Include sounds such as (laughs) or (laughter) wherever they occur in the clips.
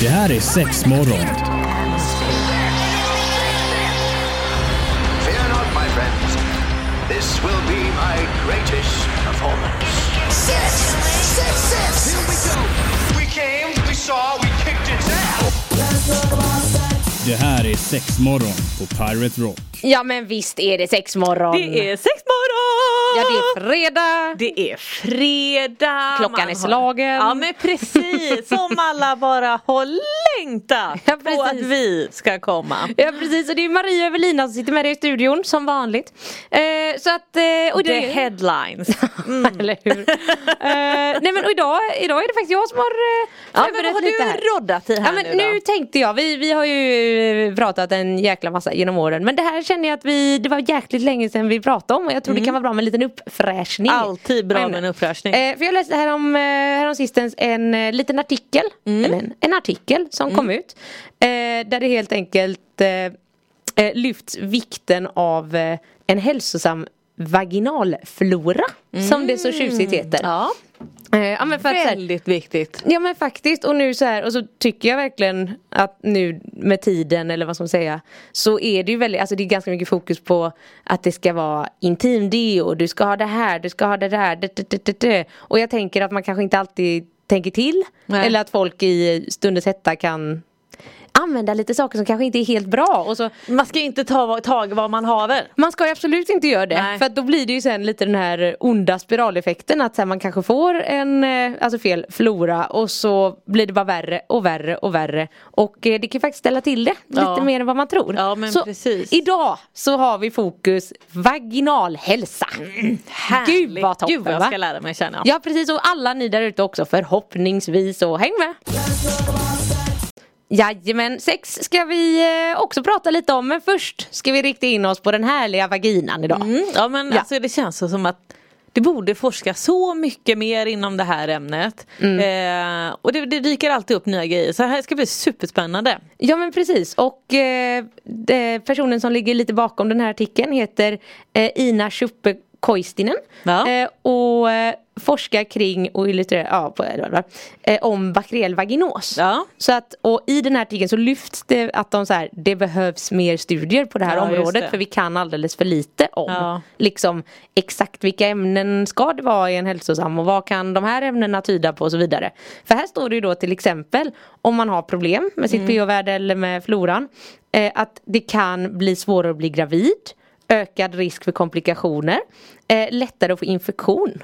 Det här är sex morgon. Fear not, my friends. This will be my greatest performance. Six, six, six. Here we go. We came, we saw, we kicked its ass. Det här är sex morgon på Pirate Rock. Ja men visst är det sexmorgon. Det är sex morgon! Ja det är fredag. Det är fredag. Klockan Man är har- slagen. Ja men precis, som alla bara har längtat (laughs) Ja, på att vi ska komma. Ja precis och det är Maria Evelina som sitter med dig i studion som vanligt. Eh, så att... Eh, och The det, headlines. (laughs) Eller hur? eh, nej men och idag, idag är det faktiskt jag som har eh, Ja men vad har du här. roddat i här Ja men nu nu då? tänkte jag, vi, vi har ju eh, pratat en jäkla massa genom åren men det här känner jag att vi, det var jäkligt länge sedan vi pratade om och jag tror det kan vara bra med en liten uppfräschning. Mm. Alltid bra Men- med en uppfräschning. Eh, för jag läste här om, eh, här om sistens en liten artikel, Mm. eller en, en artikel som kom ut. Eh, där det helt enkelt eh, eh, lyfts vikten av en hälsosam vaginalflora. Som det så tjusigt heter. Mm. Ja, Eh, ja, men för att, väldigt viktigt. Ja men faktiskt och nu så här och så tycker jag verkligen att nu med tiden eller vad ska man säga så är det ju väldigt, alltså det är ganska mycket fokus på att det ska vara intimdeo, du ska ha det här, du ska ha det där, det, det, det. och jag tänker att man kanske inte alltid tänker till Nej. eller att folk i stundens hetta kan använda lite saker som kanske inte är helt bra och så Man ska inte ta tag vad man haver. man ska ju absolut inte göra det Nej. för då blir det ju sen lite den här onda spiraleffekten att så här, man kanske får en eh, alltså fel flora och så blir det bara värre och värre och värre och eh, det kan ju faktiskt ställa till det Ja. lite mer än vad man tror. Ja, men så precis. idag så har vi fokus vaginalhälsa. Gud vad toppen Gud vad jag ska lära mig känna. Ja precis och alla ni där ute också förhoppningsvis och häng med! Jajamän, sex ska vi eh, också prata lite om men först ska vi rikta in oss på den härliga vaginan idag. Mm, ja men Ja. alltså det känns så som att det borde forskas så mycket mer inom det här ämnet. Mm. Eh, och det, det dyker alltid upp nya grejer så det här ska bli superspännande. Ja men precis och eh, personen som ligger lite bakom den här artikeln heter eh, Ina Schuppe Koistinen Ja. eh, och eh, forskar kring och illustrerar ja, på, eh, om bakteriell vaginos. Ja. Så att, och i den här artikeln så lyfts det att de så här, det behövs mer studier på det här Ja, området det. för vi kan alldeles för lite om Ja. liksom exakt vilka ämnen ska det vara i en hälsosam och vad kan de här ämnena tyda på och så vidare. För här står det ju då till exempel om man har problem med sitt pH-värde eller med floran eh, att det kan bli svårare att bli gravid ökad risk för komplikationer eh, lättare att få infektion.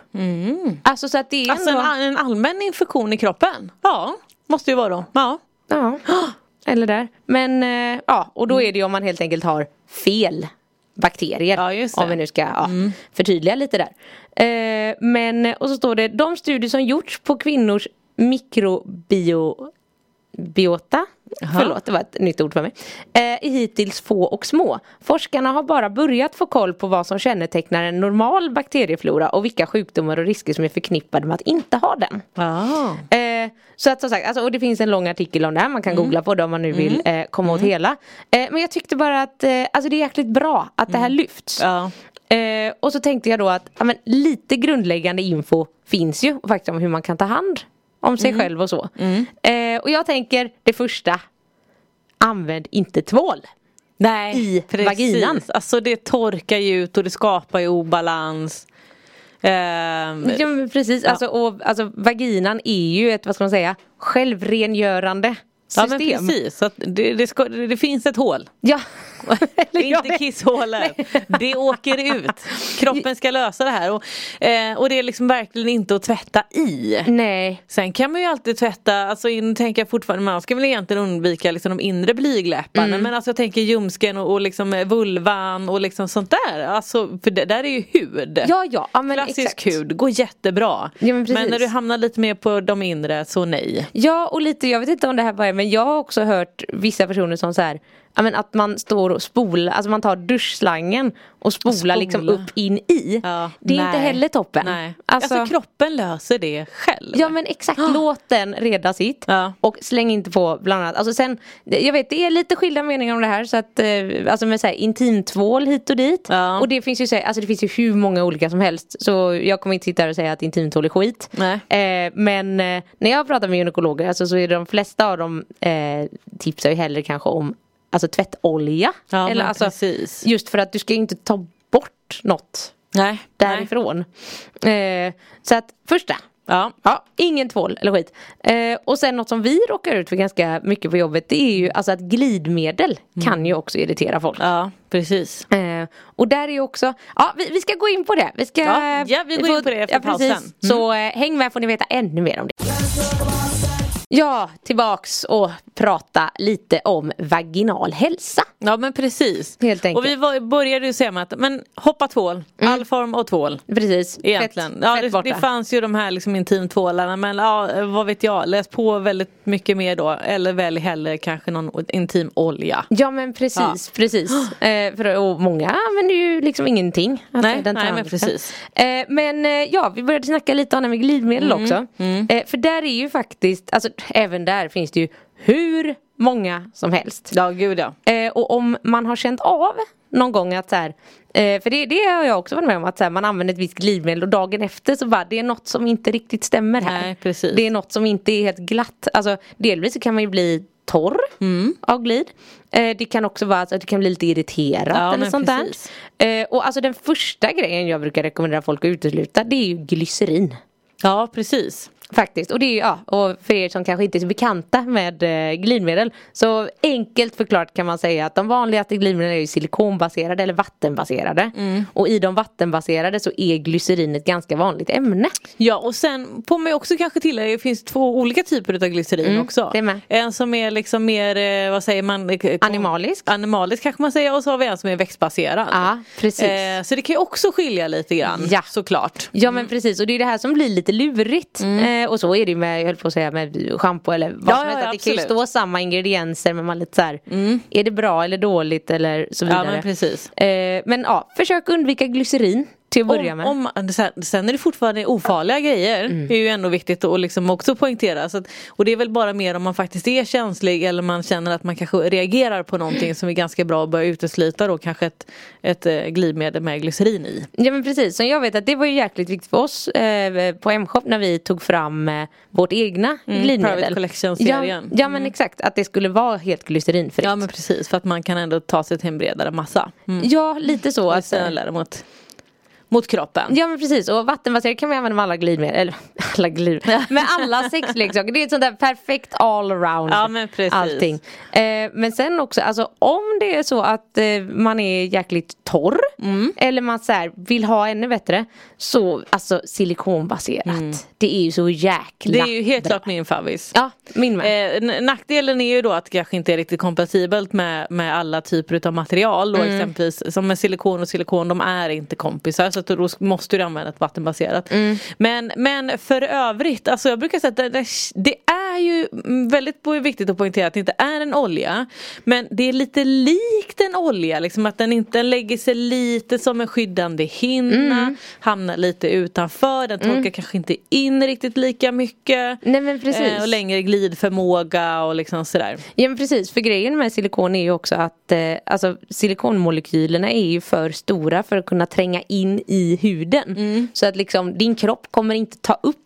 Alltså så att det är Mm. Alltså en, ändå... en allmän infektion i kroppen. Ja, måste ju vara då. Ja. Ja, (gasps) eller där. Men eh, ja, och då är det ju om man helt enkelt har fel bakterier. Ja. Om vi nu ska ja, förtydliga lite där. Eh, men, och så står det, de studier som gjorts på kvinnors mikrobiota Förlåt, det var ett nytt ord för mig. Eh, är hittills få och små. Forskarna har bara börjat få koll på vad som kännetecknar en normal bakterieflora och vilka sjukdomar och risker som är förknippade med att inte ha den. Eh, så att som sagt, alltså, och det finns en lång artikel om det här, man kan googla på det om man nu vill eh, komma åt hela. Eh, men jag tyckte bara att eh, alltså, det är jäkligt bra att det här lyfts. Ja. Eh, och så tänkte jag då att ja, men, lite grundläggande info finns ju faktiskt om hur man kan ta hand om sig själv och så. Eh, och jag tänker det första, använd inte tvål. Nej, I precis. vaginan. Alltså det torkar ju ut och det skapar ju obalans. Ehm, Ja, precis, Alltså, och, alltså vaginan är ju ett, vad ska man säga, självrengörande ja system. men precis, det, det, ska, det finns ett hål. Ja. Inte kisshålet. Det åker ut. Kroppen ska lösa det här. Och, eh, och det är liksom verkligen inte att tvätta i. Nej. Sen kan man ju alltid tvätta, alltså nu tänker jag fortfarande, man ska väl egentligen undvika liksom de inre blygdläpparna. Mm. Men alltså jag tänker ljumsken och, och liksom eh, vulvan och liksom sånt där. Alltså för det där är ju hud. Ja, ja, ja men Klassisk exakt. hud, går jättebra. Ja, men precis. när du hamnar lite mer på de inre så nej. Ja och lite, jag vet inte om det här bara är men jag har också hört vissa personer som så här ja, men att man står och spolar, alltså man tar duschslangen och spolar spola. liksom upp in i. Ja, det är inte nej. heller toppen. Nej. Alltså, Alltså, kroppen löser det själv. Ja men exakt, låt den reda sitt. Ja. Och släng inte på bland annat. Alltså sen, jag vet det är lite skilda meningar om det här. Så att, eh, alltså med så här, intimtvål hit och dit. Ja. Och det finns ju så här, alltså det finns ju hur många olika som helst. Så jag kommer inte sitta här och säga att intimtvål är skit. Eh, men eh, när jag pratar med gynekologer alltså, så är de flesta av dem eh, tipsar ju hellre kanske om alltså, tvättolja. Ja, men alltså, precis. Just för att du ska inte ta bort något Nej. därifrån. Eh, så att första, Ja. Ja, ingen tvål eller skit. Eh, och sen något som vi råkar ut för ganska mycket på jobbet det är ju alltså att glidmedel kan ju också irritera folk. ja, precis. Eh, och där är ju också, ja vi, vi ska gå in på det. Vi ska, Ja, ja, vi går in får- på det efter ja, pausen. Mm. Så eh, häng med får ni veta ännu mer om det. Ja, tillbaks och prata lite om vaginal hälsa. Ja men precis. Helt enkelt. Och vi var, började ju säga med att men hoppa tvål, all form av tvål. Precis. Egentligen. Fett, ja, fett det, borta. det fanns ju de här liksom intimtvålarna men ja, vad vet jag, läs på väldigt mycket mer då. Eller välj hellre kanske någon intim olja. Ja men precis, precis. (gasps) Eh, för, och många använder ju liksom ingenting. Alltså, Nej, nej, men liksom. precis. Eh, men eh, ja, vi började snacka lite om det med glidmedel Mm, också. Eh, för där är ju faktiskt, alltså även där finns det ju hur många som helst. Ja gud ja. Eh, och om man har känt av någon gång att så här, eh, för det, det har jag också varit med om att så här, man använder ett visst glidmedel och dagen efter så bara det är något som inte riktigt stämmer här. Nej, precis. Det är något som inte är helt glatt. Alltså delvis så kan man ju bli torr Mm. av glid. Eh, det kan också vara att du kan bli lite irriterad Ja, eller sånt precis. där. Eh, och alltså den första grejen jag brukar rekommendera folk att utesluta det är ju glycerin. Ja precis. Faktiskt, och det är ja, och för er som kanske inte är så bekanta med eh, glidmedel Så enkelt förklarat kan man säga att de vanligaste glidmedlen är silikonbaserade eller vattenbaserade Mm. Och i de vattenbaserade så är glycerin ett ganska vanligt ämne Ja och sen får man ju också kanske tillägga det finns två olika typer av glycerin Mm, också. En som är liksom mer, eh, vad säger man? eh, Animalisk. Animalisk kanske man säger och så har vi en som är växtbaserad. Ja, precis. Eh, så det kan ju också skilja lite grann Ja. såklart. Ja men precis och det är det här som blir lite lurigt eh, Och så är det ju med, jag höll på att säga med schampo eller vad Ja, som ja, helst ja, Det kan ju stå samma ingredienser men man lite så här, Är det bra eller dåligt eller så Ja vidare. men precis. eh, Men ja, försök undvika glycerin till att börja med Om, om, sen, sen är det fortfarande ofarliga grejer. Mm. Det är ju ändå viktigt att liksom också poängtera. Så att, och det är väl bara mer om man faktiskt är känslig eller man känner att man kanske reagerar på någonting som är ganska bra att börja utesluta då kanske ett, ett eh, glidmedel med glycerin i. Ja men precis, så jag vet att det var ju jäkligt viktigt för oss eh, på M-shop när vi tog fram eh, vårt egna glidmedel. Mm, Private Collection-serien. Ja, ja men exakt, att det skulle vara helt glycerinfritt. Ja men precis för att man kan ändå ta sig till en bredare massa. Mm. Ja, lite så. Att, eh, snällare mot, mot kroppen. Ja men precis och vattenbaserat kan man använda med alla glidmedel, eller (laughs) alla glidmedel, med alla sexleksaker. Det är ett sånt där perfekt all around. Ja, men precis. Allting. Eh, men sen också, alltså om det är så att eh, man är jäkligt torr Mm. eller man så här, vill ha ännu bättre så alltså silikonbaserat. Det är ju så jäkla Mm. Det är ju helt bra. klart min favvis. Ja, min med. Eh, nackdelen är ju då att det kanske inte är riktigt kompatibelt med, med alla typer av material. Då Mm. exempelvis som med silikon och silikon, de är inte kompisar. Så att då måste du använda ett vattenbaserat. Mm. Men, men för övrigt, alltså jag brukar säga att det, det, det är ju väldigt viktigt att poängtera att det inte är en olja. Men det är lite likt en olja, liksom att den inte den lägger sig lite som en skyddande hinna. Mm. Hamnar lite utanför, den torkar kanske inte in riktigt lika mycket. Nej men precis. Eh, och längre glidförmåga och liksom sådär. Ja men precis, för grejen med silikon är ju också att eh, alltså, silikonmolekylerna är ju för stora för att kunna tränga in i huden. Så att liksom din kropp kommer inte ta upp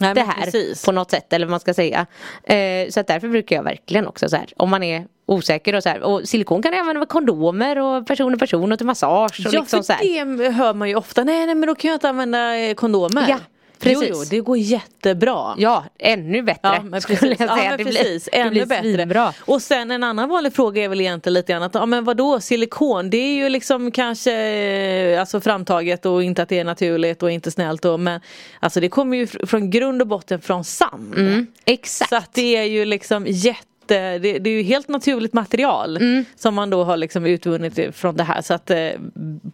Nej, det här precis. på något sätt eller vad man ska säga. Eh, så att därför brukar jag verkligen också så här om man är osäker och så här. Och silikon kan du använda med kondomer och person och person och till massage och Ja liksom så för här. det hör man ju ofta, nej, nej men då kan jag inte använda eh, kondomer. Ja, precis. Jo, jo, det går jättebra. Ja, ännu bättre Ja skulle precis, jag ja, säga. men det precis. blir, det ännu blir bättre. svinbra. Och sen en annan vanlig fråga är väl egentligen lite grann att, ja men vadå silikon det är ju liksom kanske eh, alltså framtaget och inte att det är naturligt och inte snällt och, men alltså det kommer ju fr- från grund och botten från sand. Mm, exakt. Så att det är ju liksom jätte det, det är ju helt naturligt material Mm. som man då har liksom utvunnit från det här så att eh,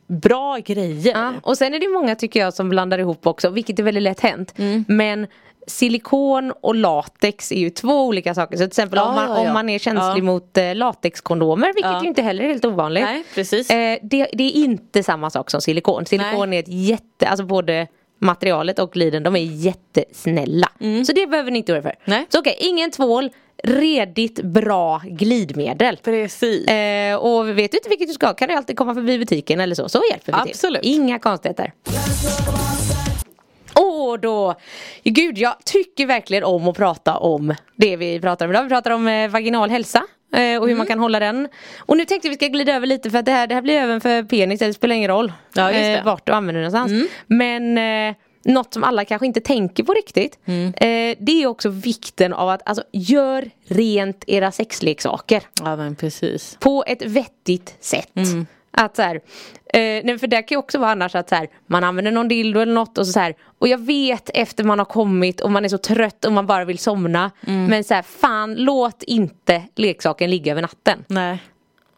bra grejer. Ja, och sen är det många tycker jag som blandar ihop också, vilket är väldigt lätt hänt. Mm. Men silikon och latex är ju två olika saker. Så till exempel Ja, om, man, ja, ja. om man är känslig mot eh, latexkondomer, vilket ju inte heller är helt ovanligt. Nej, precis. Eh, det, det är inte samma sak som silikon. Silikon är ett jätte, alltså både materialet och gliden, de är jättesnälla. Så det behöver ni inte oroa er för. Mm. Nej. Så okej, ingen tvål, redigt bra glidmedel. Precis. Eh, och vet du inte vilket du ska kan du alltid komma förbi butiken eller så, så hjälper vi Absolut. till. Inga konstigheter. Och då, gud jag tycker verkligen om att prata om det vi pratar om idag. Vi pratar om eh, vaginal hälsa. eh, Och hur man kan hålla den. Och nu tänkte vi ska glida över lite för att det här, det här blir även för penis, det spelar ingen roll Ja, eh, vart du använder den någonstans. Men eh, något som alla kanske inte tänker på riktigt. Eh, det är också vikten av att alltså, gör rent era sexleksaker Ja men precis. på ett vettigt sätt. Att så här, eh, för det kan ju också vara annars att så här, man använder någon dildo eller något och så, så här, och jag vet efter man har kommit och man är så trött och man bara vill somna. Men så här, fan låt inte leksaken ligga över natten. Nej.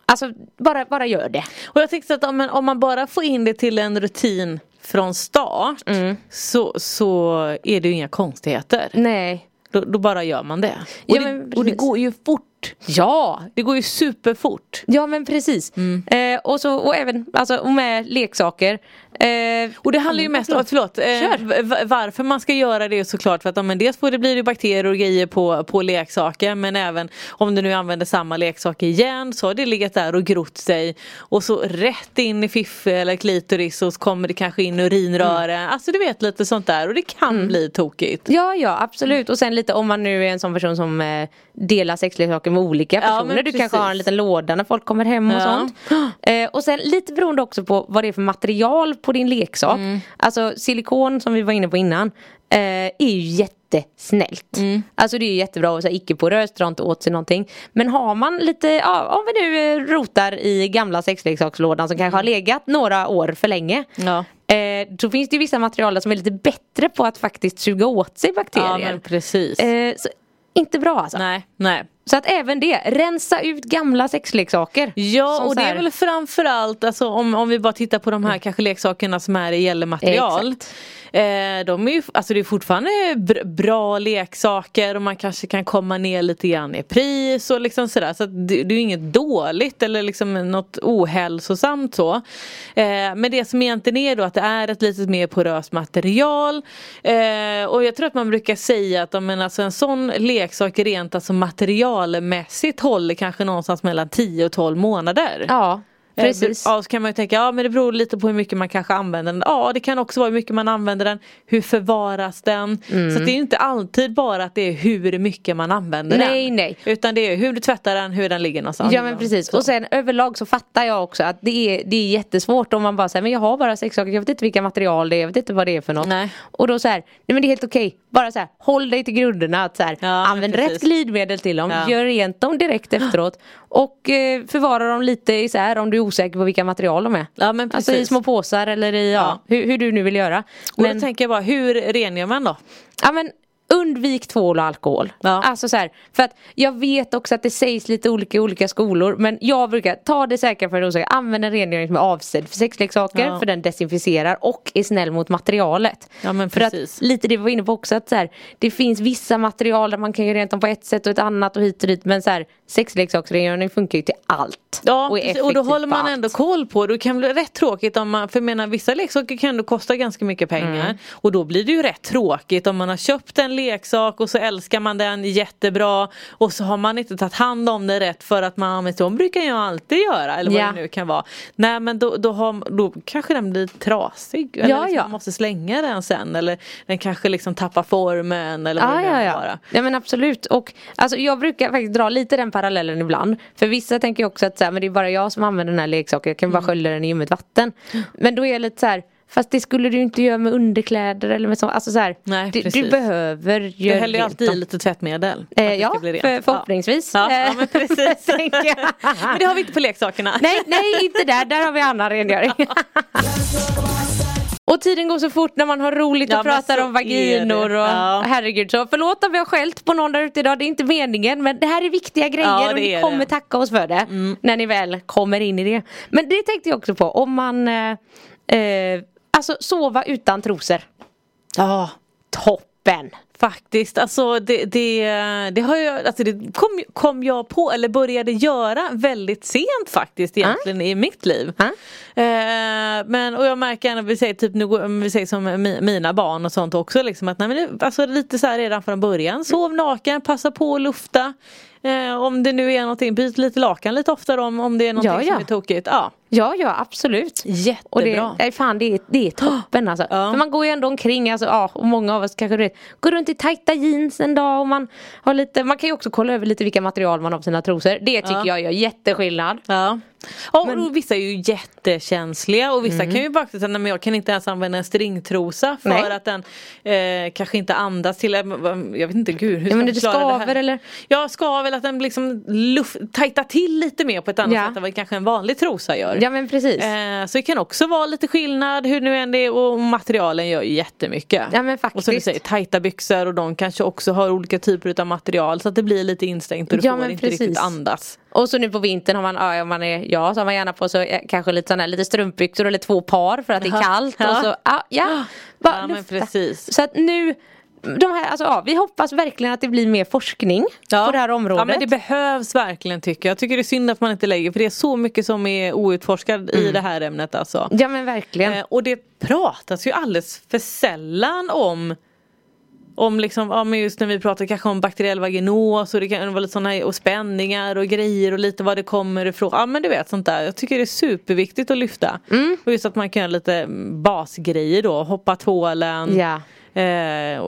Alltså bara, bara gör det. Och jag tänkte att om man, om man bara får in det till en rutin från start så, så är det ju inga konstigheter. Nej. Då, då bara gör man det. Och, Ja, det, och det går ju fort. Ja, Det går ju superfort. ja men precis. Eh, och, så, och även alltså, och med leksaker. Eh, Och det handlar ju mest om, förlåt, eh, varför man ska göra det är såklart för att men dels får det bli det bakterier och grejer på, på leksaker men även om du nu använder samma leksak igen så har det legat där och grott sig och så rätt in i fiffi eller klitoris och så kommer det kanske in urinrören. Mm. Alltså du vet lite sånt där och det kan bli tokigt. Ja, ja absolut. Och sen lite om man nu är en sån person som eh, delar sexleksaker med olika Ja, personer. men du kanske har en liten låda när folk kommer hem och Ja. sånt. Eh, och sen lite beroende också på vad det är för material på din leksak. Mm. Alltså silikon som vi var inne på innan eh, är ju jättesnällt. Mm. Alltså det är ju jättebra och så icke poröst, drar inte åt sig någonting. Men har man lite, ja, om vi nu eh, rotar i gamla sexleksakslådan som kanske har legat några år för länge. Ja. Eh, så finns det ju vissa material som är lite bättre på att faktiskt suga åt sig bakterier. Ja men precis. Eh, så, inte bra alltså. Nej, nej. Så att även det, rensa ut gamla sexleksaker. Ja och det är väl framförallt alltså, om, om vi bara tittar på de här kanske leksakerna som är i gällematerial. Exakt. Eh, de är ju, alltså det är fortfarande br- bra leksaker och man kanske kan komma ner lite grann i pris och liksom sådär. Så det, det är ju inget dåligt eller liksom något ohälsosamt så. Eh, men det som egentligen är då att det är ett lite mer poröst material. Eh, och jag tror att man brukar säga att men alltså en sån leksak rent alltså materialmässigt håller kanske någonstans mellan 10 och 12 månader. Ja, precis. Eh, Ja, så kan man ju tänka, ja men det beror lite på hur mycket man kanske använder den. Ja, det kan också vara hur mycket man använder den. Hur förvaras den? Mm. Så det är inte alltid bara att det är hur mycket man använder Nej, den. nej. Utan det är hur du tvättar den, hur den ligger någonstans. Ja men precis och sen överlag så fattar jag också att det är, det är jättesvårt om man bara säger men jag har bara sexsaker, jag vet inte vilka material det är, jag vet inte vad det är för något. Nej. Och då så här, nej men det är helt okej, bara så här, håll dig till grunderna att så här, Ja, använd precis. rätt glidmedel till dem, Ja. gör rent dem direkt (gasps) efteråt och eh, förvara dem lite isär om du osäker på vilka material de är. Ja, men alltså i precis. små påsar eller i, ja, Ja. Hur, hur du nu vill göra. Och Men, då tänker jag bara, hur rengör man då? ja, men undvik tvål och alkohol. Ja. Alltså så här, för att jag vet också att det sägs lite olika i olika skolor men jag brukar ta det säkra för det osäkra. Använd en rengöring som är avsedd för sexleksaker Ja. för den desinficerar och är snäll mot materialet. Ja, men för att precis. lite det vi var inne på också att så här, det finns vissa material där man kan göra rent dem på ett sätt och ett annat och hit och dit men så här, sexleksaksrengöring funkar ju till allt. Ja, och, är och då håller man ändå koll på det. Det kan bli rätt tråkigt om man, för jag menar vissa leksaker kan ändå kosta ganska mycket pengar. Mm. Och då blir det ju rätt tråkigt om man har köpt en leksak och så älskar man den jättebra. Och så har man inte tagit hand om den rätt för att man, men så brukar jag alltid göra. Eller vad Ja. det nu kan vara. Nej men då, då, har, då kanske den blir trasig. Eller Ja, liksom ja. man måste slänga den sen. Eller den kanske liksom tappar formen. Eller vad Ja, det ja, ja. ja men absolut och alltså, jag brukar faktiskt dra lite den parallellen ibland För vissa tänker ju också att så här, men det är bara jag som använder den här leksaken Jag kan bara Mm. skölja den i ljummet vatten Men då är jag lite så här Fast det skulle du inte göra med underkläder eller med så, alltså så här, Nej, du, du behöver Du göra häller ju alltid i lite tvättmedel. Eh, ja, för, förhoppningsvis Ja, ja Eh, men precis. (laughs) (laughs) men det har vi inte på leksakerna. (laughs) Nej, nej inte där, där har vi annan rengöring Och tiden går så fort när man har roligt Ja, och men pratar om vaginor och. Ja. herregud så förlåt om vi har skällt på någon där ute idag, det är inte meningen men det här är viktiga grejer Ja, och ni kommer det. Mm. tacka oss för det när ni väl kommer in i det. Men det tänkte jag också på, om man eh, eh, Alltså sova utan trosor Ja. Toppen! toppen! Faktiskt, alltså det, det, det har jag, alltså det kom, kom jag på, eller började göra väldigt sent faktiskt egentligen i mitt liv. Ah. Eh, men och jag märker när vi säger typ nu, vi säger som mi- mina barn och sånt också liksom att nej, men det, alltså lite så här redan från början, sov naken, passa på att lufta. Eh, om det nu är någonting, byt lite lakan lite oftare om, om det är någonting Ja, ja. som är tokigt. Ja. Ja, ja absolut. Jättebra. Och det, nej, fan, det, är, det är toppen (gasps) alltså. Ja. För man går ju ändå omkring, alltså, ja, och många av oss kanske du vet, går runt i tajta jeans en dag och man har lite, man kan ju också kolla över lite vilka material man har på sina trosor. Det tycker Ja. jag gör jätteskillnad. Ja. Ja, och vissa är ju jättekänsliga och vissa kan ju bara säga men jag kan inte ens använda en stringtrosa för Nej. att den eh, kanske inte andas till, jag vet inte gud hur Ja, men det skaver, här? eller? Ja skaver att den liksom luft, tajtar till lite mer på ett annat Ja. sätt än vad kanske en vanlig trosa gör. Ja men precis. Eh, så det kan också vara lite skillnad hur nu än det är och materialen gör ju jättemycket. Ja, men Och som du faktiskt. säger tajta byxor och de kanske också har olika typer av material så att det blir lite instängt och du Ja, får men inte riktigt precis. andas. Och så nu på vintern har man, ja, om man är jag så har man gärna på sig eh, kanske lite här, lite strumpbyxor eller två par för att det är kallt. Ja. Och så, ja, ja, Ja, men precis. Så att nu, de här, alltså, ja, vi hoppas verkligen att det blir mer forskning på det här området. Ja men det behövs verkligen tycker jag. Jag tycker det är synd att man inte lägger för det är så mycket som är outforskat i det här ämnet alltså. ja men verkligen. Eh, och det pratas ju alldeles för sällan om om liksom, ja men just när vi pratar kanske om bakteriell vaginos och det kan vara lite sådana och spänningar och grejer och lite vad det kommer ifrån. Ja men du vet sånt där. Jag tycker det är superviktigt att lyfta. Mm. Och just att man kan göra lite basgrejer då. Hoppa tvålen. Ja. Eh,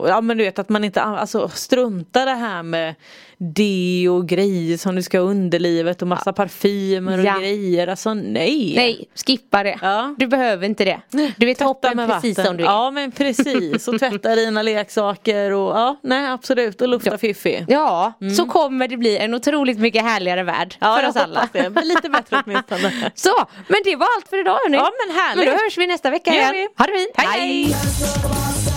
ja men du vet att man inte alltså, struntar det här med det och grejer som du ska ha underlivet och massa parfymer och Ja. grejer. Alltså nej. Nej, skippa det. Ja. Du behöver inte det. Du är toppen med precis vatten. som du är. Ja men precis och tvätta dina leksaker och ja nej absolut och lufta Ja. fiffi. Ja, så kommer det bli en otroligt mycket härligare värld Ja, för oss alla. det. Men Lite bättre (laughs) åtminstone. Så, men det var allt för idag hörni. Ja, men härligt. Men då hörs vi nästa vecka igen. Ha det fint. Hej, hej.